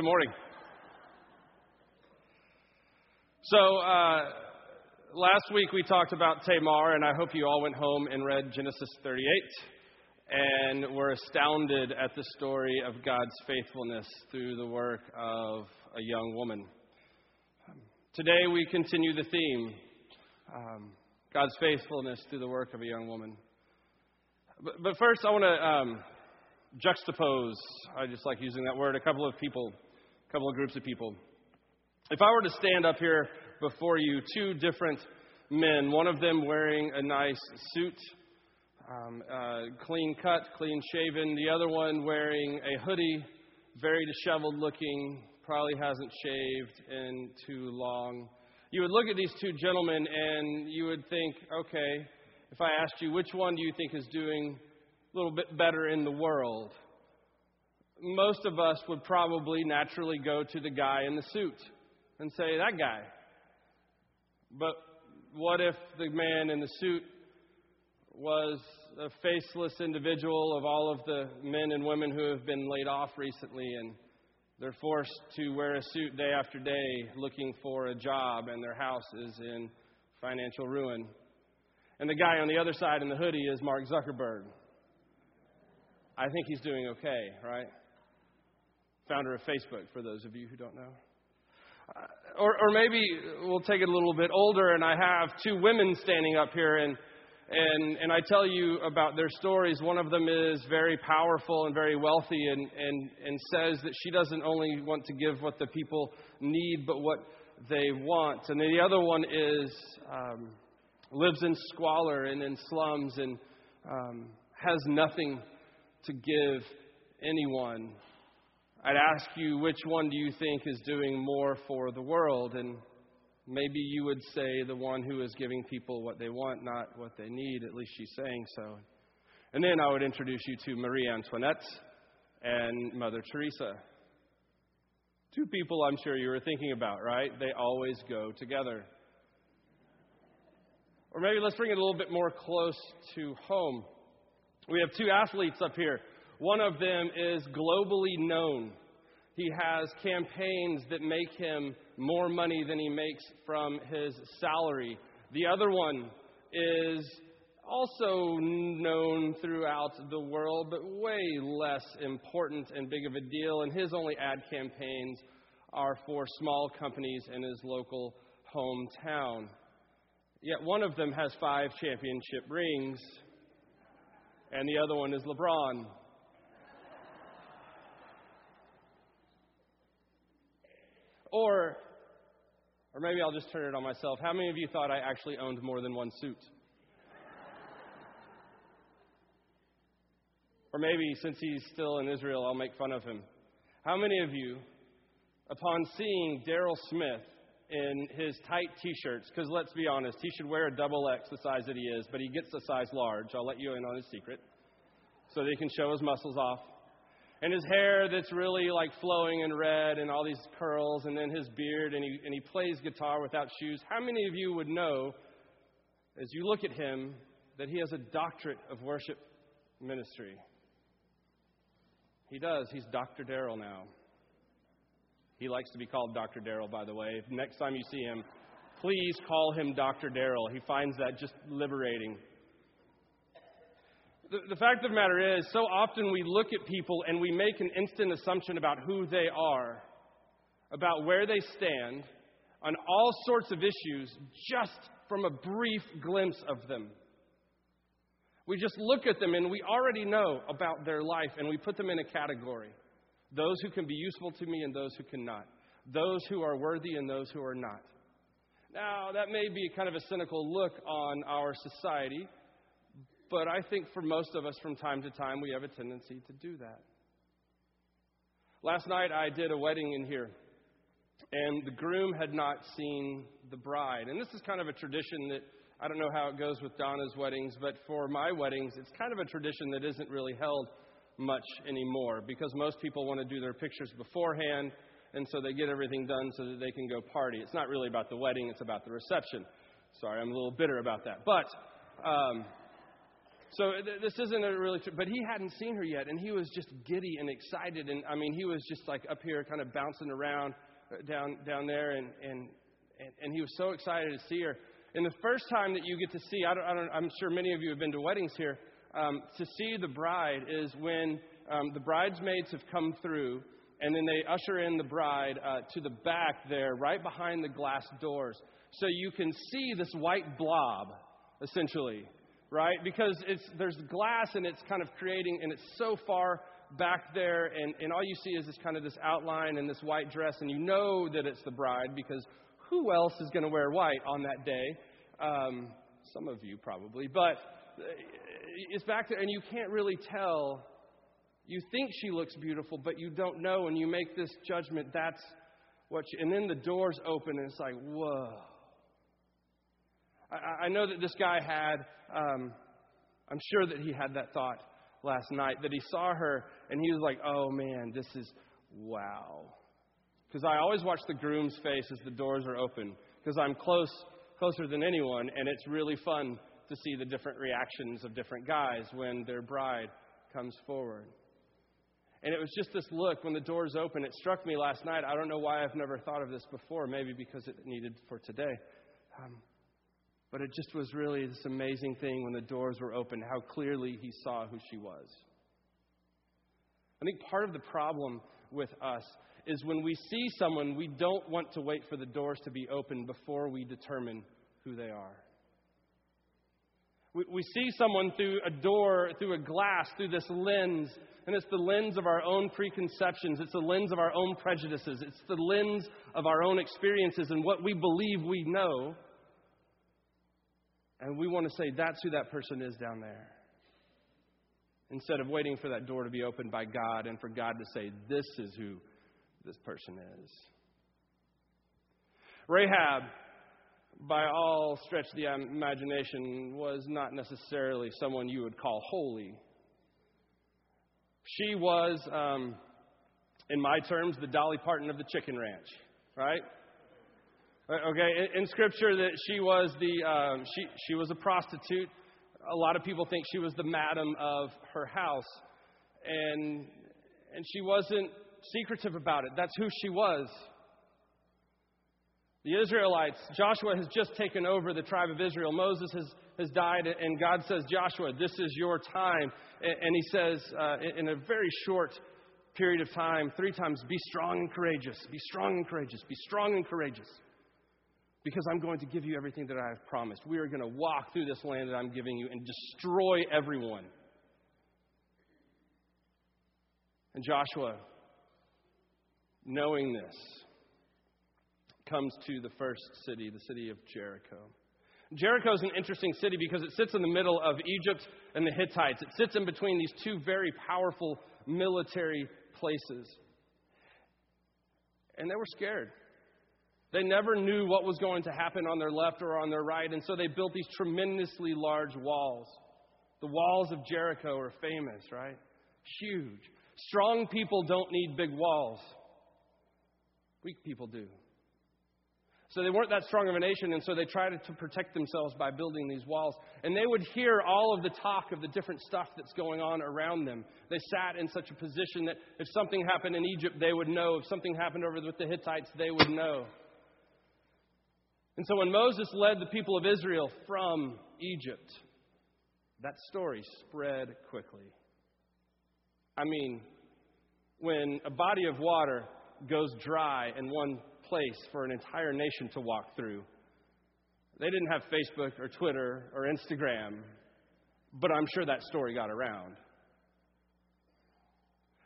good morning. So, uh, last week we talked about Tamar, and I hope you all went home and read Genesis 38 and were astounded at the story of God's faithfulness through the work of a young woman. Today we continue the theme um, God's faithfulness through the work of a young woman. But, but first, I want to um, juxtapose, I just like using that word, a couple of people, couple of groups of people. If I were to stand up here before you, two different men, one of them wearing a nice suit, um, uh, clean cut, clean shaven, the other one wearing a hoodie, very disheveled looking, probably hasn't shaved in too long. You would look at these two gentlemen and you would think, okay, if I asked you which one do you think is doing a little bit better in the world, most of us would probably naturally go to the guy in the suit and say, that guy. But what if the man in the suit was a faceless individual of all of the men and women who have been laid off recently and they're forced to wear a suit day after day looking for a job and their house is in financial ruin? And the guy on the other side in the hoodie is Mark Zuckerberg. I think he's doing okay, right? Founder of Facebook, for those of you who don't know. Uh, or, or maybe we'll take it a little bit older, and I have two women standing up here, and, and, and I tell you about their stories. One of them is very powerful and very wealthy, and, and, and says that she doesn't only want to give what the people need, but what they want. And the other one is um, lives in squalor and in slums and um, has nothing to give anyone. I'd ask you, which one do you think is doing more for the world? And maybe you would say the one who is giving people what they want, not what they need. At least she's saying so. And then I would introduce you to Marie Antoinette and Mother Teresa. Two people I'm sure you were thinking about, right? They always go together. Or maybe let's bring it a little bit more close to home. We have two athletes up here. One of them is globally known. He has campaigns that make him more money than he makes from his salary. The other one is also known throughout the world, but way less important and big of a deal. And his only ad campaigns are for small companies in his local hometown. Yet one of them has five championship rings, and the other one is LeBron. Or, or maybe I'll just turn it on myself. How many of you thought I actually owned more than one suit? Or maybe since he's still in Israel, I'll make fun of him. How many of you, upon seeing Daryl Smith in his tight t shirts, because let's be honest, he should wear a double X the size that he is, but he gets a size large. I'll let you in on his secret so that he can show his muscles off. And his hair that's really like flowing and red and all these curls, and then his beard, and he, and he plays guitar without shoes. How many of you would know, as you look at him, that he has a doctorate of worship ministry? He does. He's Dr. Daryl now. He likes to be called Dr. Daryl, by the way. Next time you see him, please call him Dr. Daryl. He finds that just liberating. The, the fact of the matter is, so often we look at people and we make an instant assumption about who they are, about where they stand on all sorts of issues just from a brief glimpse of them. We just look at them and we already know about their life and we put them in a category those who can be useful to me and those who cannot, those who are worthy and those who are not. Now, that may be kind of a cynical look on our society, but I think for most of us from time to time we have a tendency to do that. Last night I did a wedding in here, and the groom had not seen the bride. And this is kind of a tradition that I don't know how it goes with Donna's weddings, but for my weddings, it's kind of a tradition that isn't really held much anymore because most people want to do their pictures beforehand, and so they get everything done so that they can go party. It's not really about the wedding, it's about the reception. Sorry, I'm a little bitter about that. But um, so th- this isn't really, tr- but he hadn't seen her yet, and he was just giddy and excited, and I mean, he was just like up here, kind of bouncing around uh, down down there, and and and, and he was so excited to see her. And the first time that you get to see, I don't, I don't, I'm sure many of you have been to weddings here. Um, to see the bride is when um, the bridesmaids have come through, and then they usher in the bride uh, to the back there, right behind the glass doors, so you can see this white blob, essentially, right? Because it's there's glass and it's kind of creating, and it's so far back there, and, and all you see is this kind of this outline and this white dress, and you know that it's the bride because who else is going to wear white on that day? Um, some of you probably, but uh, it's back there, and you can't really tell. You think she looks beautiful, but you don't know, and you make this judgment. That's what. She, and then the doors open, and it's like, whoa. I, I know that this guy had. Um, I'm sure that he had that thought last night that he saw her, and he was like, "Oh man, this is wow." Because I always watch the groom's face as the doors are open, because I'm close, closer than anyone, and it's really fun to see the different reactions of different guys when their bride comes forward. And it was just this look when the doors open. It struck me last night. I don't know why I've never thought of this before, maybe because it needed for today. Um, but it just was really this amazing thing when the doors were open, how clearly he saw who she was. I think part of the problem with us is when we see someone, we don't want to wait for the doors to be open before we determine who they are. We, we see someone through a door, through a glass, through this lens, and it's the lens of our own preconceptions. It's the lens of our own prejudices. It's the lens of our own experiences and what we believe we know. And we want to say, that's who that person is down there. Instead of waiting for that door to be opened by God and for God to say, this is who this person is. Rahab, by all stretch of the imagination, was not necessarily someone you would call holy. She was, um, in my terms, the Dolly Parton of the chicken ranch, right? Okay, in, Scripture, that she was the um, she she was a prostitute. A lot of people think she was the madam of her house, and and she wasn't secretive about it. That's who she was. The Israelites, Joshua has just taken over the tribe of Israel. Moses has, has died, and God says, Joshua, this is your time. And he says, uh, in a very short period of time, three times, be strong and courageous, be strong and courageous, be strong and courageous. Because I'm going to give you everything that I have promised. We are going to walk through this land that I'm giving you and destroy everyone. And Joshua knowing this, comes to the first city, the city of Jericho. Jericho is an interesting city because it sits in the middle of Egypt and the Hittites. It sits in between these two very powerful military places. And they were scared. They never knew what was going to happen on their left or on their right, and so they built these tremendously large walls. The walls of Jericho are famous, right? Huge. Strong people don't need big walls. Weak people do. So they weren't that strong of a nation, and so they tried to protect themselves by building these walls. And they would hear all of the talk of the different stuff that's going on around them. They sat in such a position that if something happened in Egypt, they would know. If something happened over with the Hittites, they would know. And so when Moses led the people of Israel from Egypt, that story spread quickly. I mean, when a body of water goes dry in one place for an entire nation to walk through. They didn't have Facebook or Twitter or Instagram, but I'm sure that story got around.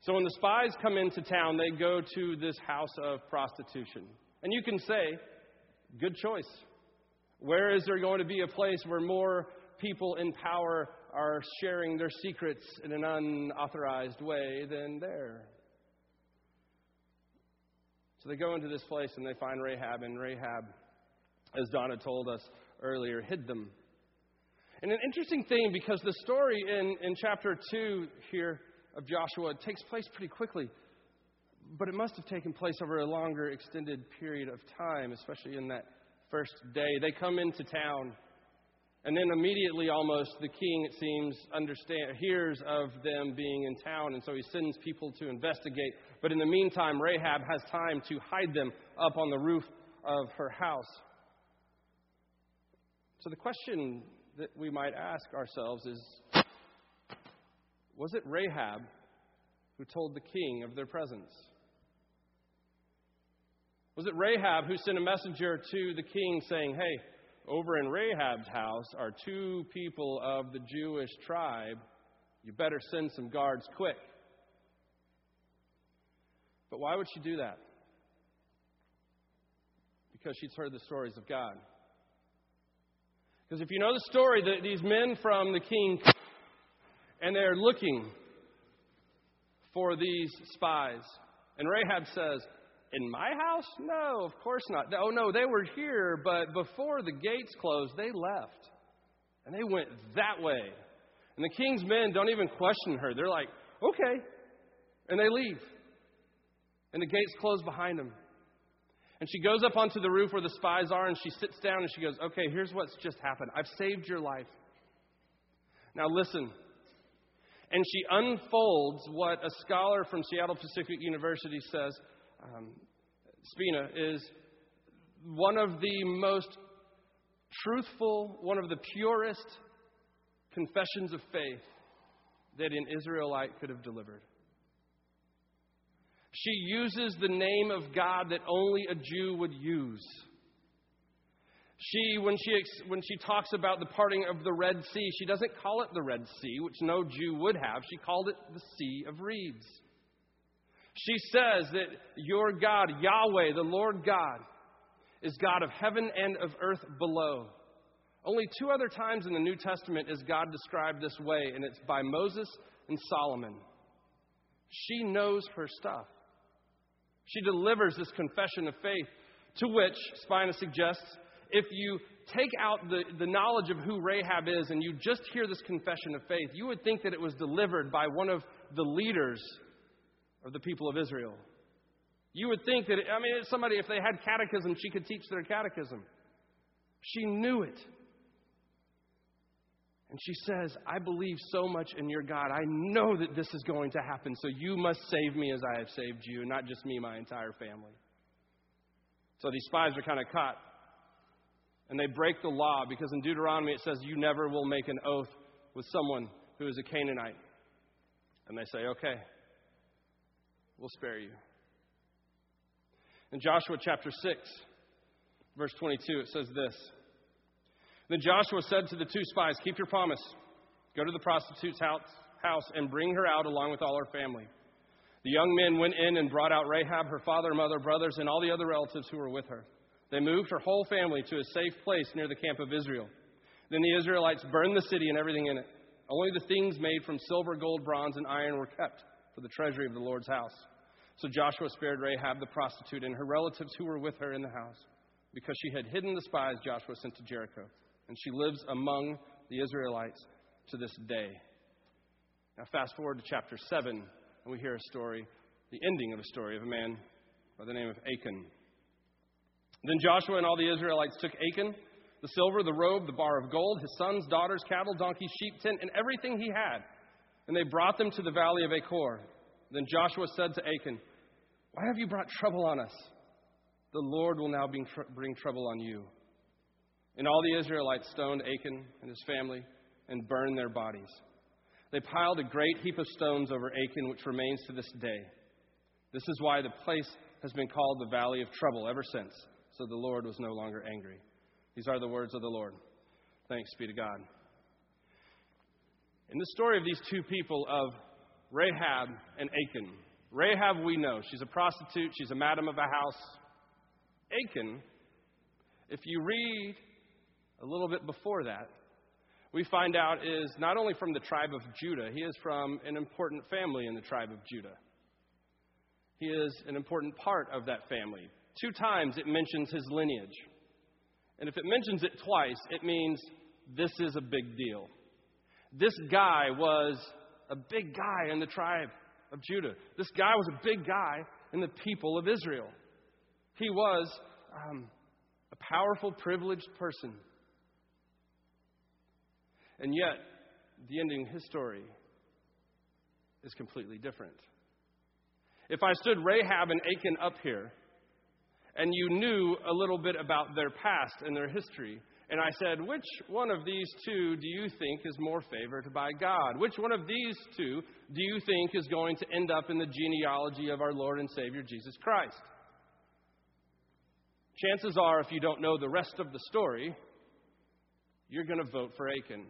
So when the spies come into town, they go to this house of prostitution. And you can say, good choice. Where is there going to be a place where more people in power are sharing their secrets in an unauthorized way than there? So they go into this place and they find Rahab, and Rahab, as Donna told us earlier, hid them. And an interesting thing, because the story in, in chapter 2 here of Joshua takes place pretty quickly, but it must have taken place over a longer, extended period of time, especially in that first day. They come into town, And then immediately, almost, the king, it seems, understand, hears of them being in town, and so he sends people to investigate. But in the meantime, Rahab has time to hide them up on the roof of her house. So the question that we might ask ourselves is Was it Rahab who told the king of their presence? Was it Rahab who sent a messenger to the king saying, Hey, over in Rahab's house are two people of the Jewish tribe. You better send some guards quick. But why would she do that? Because she's heard the stories of God. Because if you know the story, that these men from the king and they're looking for these spies. And Rahab says, in my house? No, of course not. Oh, no, they were here, but before the gates closed, they left. And they went that way. And the king's men don't even question her. They're like, okay. And they leave. And the gates close behind them. And she goes up onto the roof where the spies are and she sits down and she goes, okay, here's what's just happened. I've saved your life. Now listen. And she unfolds what a scholar from Seattle Pacific University says um, Spina is one of the most truthful, one of the purest confessions of faith that an Israelite could have delivered. She uses the name of God that only a Jew would use. She, when she, when she talks about the parting of the Red Sea, she doesn't call it the Red Sea, which no Jew would have. She called it the Sea of Reeds. She says that your God, Yahweh, the Lord God, is God of heaven and of earth below. Only two other times in the New Testament is God described this way, and it's by Moses and Solomon. She knows her stuff. She delivers this confession of faith, to which Spina suggests if you take out the, the knowledge of who Rahab is and you just hear this confession of faith, you would think that it was delivered by one of the leaders of the people of Israel. You would think that, I mean, somebody, if they had catechism, she could teach their catechism. She knew it. And she says, I believe so much in your God. I know that this is going to happen, so you must save me as I have saved you, not just me, my entire family. So these spies are kind of caught. And they break the law because in Deuteronomy it says, You never will make an oath with someone who is a Canaanite. And they say, Okay, we'll spare you. In Joshua chapter 6, verse 22, it says this Then Joshua said to the two spies, Keep your promise. Go to the prostitute's house and bring her out along with all her family. The young men went in and brought out Rahab, her father, mother, brothers, and all the other relatives who were with her. They moved her whole family to a safe place near the camp of Israel. Then the Israelites burned the city and everything in it. Only the things made from silver, gold, bronze, and iron were kept for the treasury of the Lord's house. So Joshua spared Rahab the prostitute and her relatives who were with her in the house. Because she had hidden the spies Joshua sent to Jericho. And she lives among the Israelites to this day. Now, fast forward to chapter 7, and we hear a story, the ending of a story of a man by the name of Achan. Then Joshua and all the Israelites took Achan, the silver, the robe, the bar of gold, his sons, daughters, cattle, donkeys, sheep, tent, and everything he had, and they brought them to the valley of Achor. Then Joshua said to Achan, Why have you brought trouble on us? The Lord will now bring, tr- bring trouble on you. And all the Israelites stoned Achan and his family and burned their bodies. They piled a great heap of stones over Achan, which remains to this day. This is why the place has been called the Valley of Trouble ever since. So the Lord was no longer angry. These are the words of the Lord. Thanks be to God. In the story of these two people of Rahab and Achan. Rahab, we know. She's a prostitute, she's a madam of a house. Achan, if you read a little bit before that, we find out is not only from the tribe of Judah, he is from an important family in the tribe of Judah. He is an important part of that family. Two times it mentions his lineage. And if it mentions it twice, it means this is a big deal. This guy was a big guy in the tribe of Judah. This guy was a big guy in the people of Israel. He was um, a powerful, privileged person. And yet, the ending of his story is completely different. If I stood Rahab and Achan up here, and you knew a little bit about their past and their history, and I said, Which one of these two do you think is more favored by God? Which one of these two do you think is going to end up in the genealogy of our Lord and Savior Jesus Christ? Chances are, if you don't know the rest of the story, you're going to vote for Achan.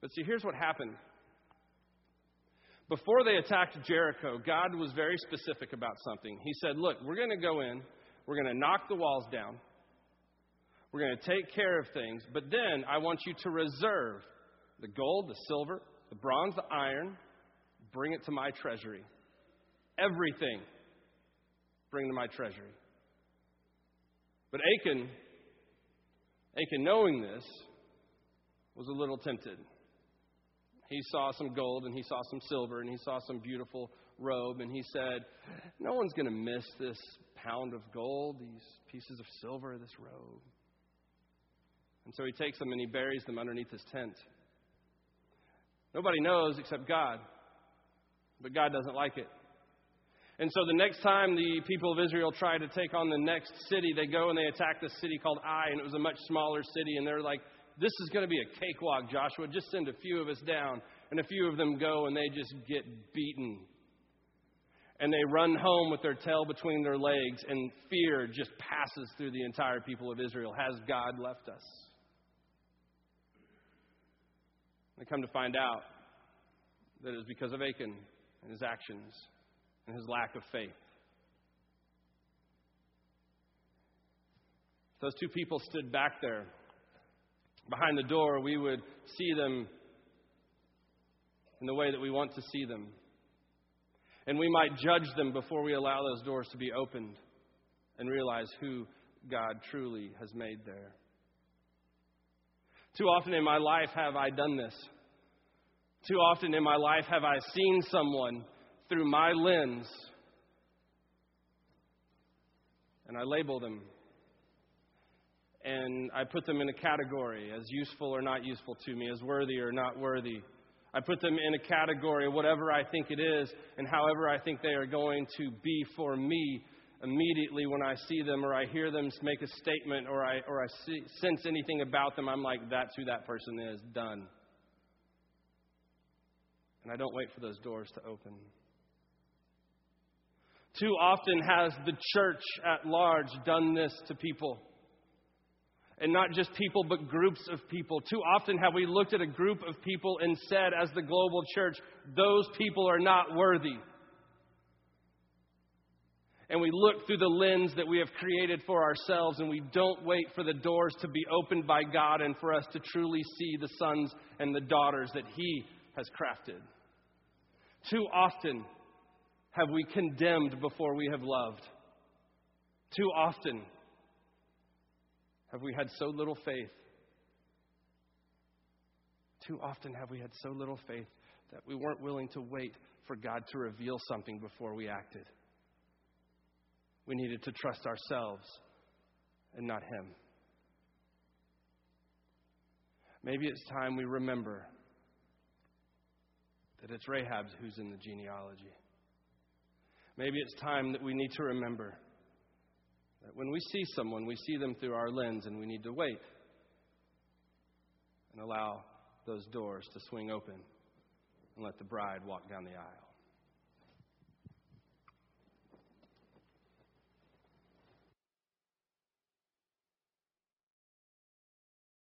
But see, here's what happened. Before they attacked Jericho, God was very specific about something. He said, Look, we're going to go in, we're going to knock the walls down, we're going to take care of things, but then I want you to reserve the gold, the silver, the bronze, the iron, bring it to my treasury. Everything, bring to my treasury. But Achan, Achan, knowing this, was a little tempted. He saw some gold and he saw some silver and he saw some beautiful robe and he said, No one's going to miss this pound of gold, these pieces of silver, this robe. And so he takes them and he buries them underneath his tent. Nobody knows except God, but God doesn't like it. And so the next time the people of Israel try to take on the next city, they go and they attack this city called Ai, and it was a much smaller city, and they're like, this is going to be a cakewalk, Joshua. Just send a few of us down. And a few of them go and they just get beaten. And they run home with their tail between their legs, and fear just passes through the entire people of Israel. Has God left us? They come to find out that it was because of Achan and his actions and his lack of faith. If Those two people stood back there behind the door, we would see them in the way that we want to see them. And we might judge them before we allow those doors to be opened and realize who God truly has made there. Too often in my life have I done this. Too often in my life have I seen someone through my lens and I label them and I put them in a category as useful or not useful to me, as worthy or not worthy. I put them in a category whatever I think it is and however I think they are going to be for me immediately when I see them or I hear them make a statement or I, or I see, sense anything about them, I'm like, that's who that person is. Done. And I don't wait for those doors to open. Too often has the church at large done this to people and not just people, but groups of people. Too often have we looked at a group of people and said, as the global church, those people are not worthy. And we look through the lens that we have created for ourselves, and we don't wait for the doors to be opened by God and for us to truly see the sons and the daughters that He has crafted. Too often have we condemned before we have loved. Too often have we had so little faith? Too often have we had so little faith that we weren't willing to wait for God to reveal something before we acted. We needed to trust ourselves and not Him. Maybe it's time we remember that it's Rahab who's in the genealogy. Maybe it's time that we need to remember that when we see someone, we see them through our lens and we need to wait and allow those doors to swing open and let the bride walk down the aisle.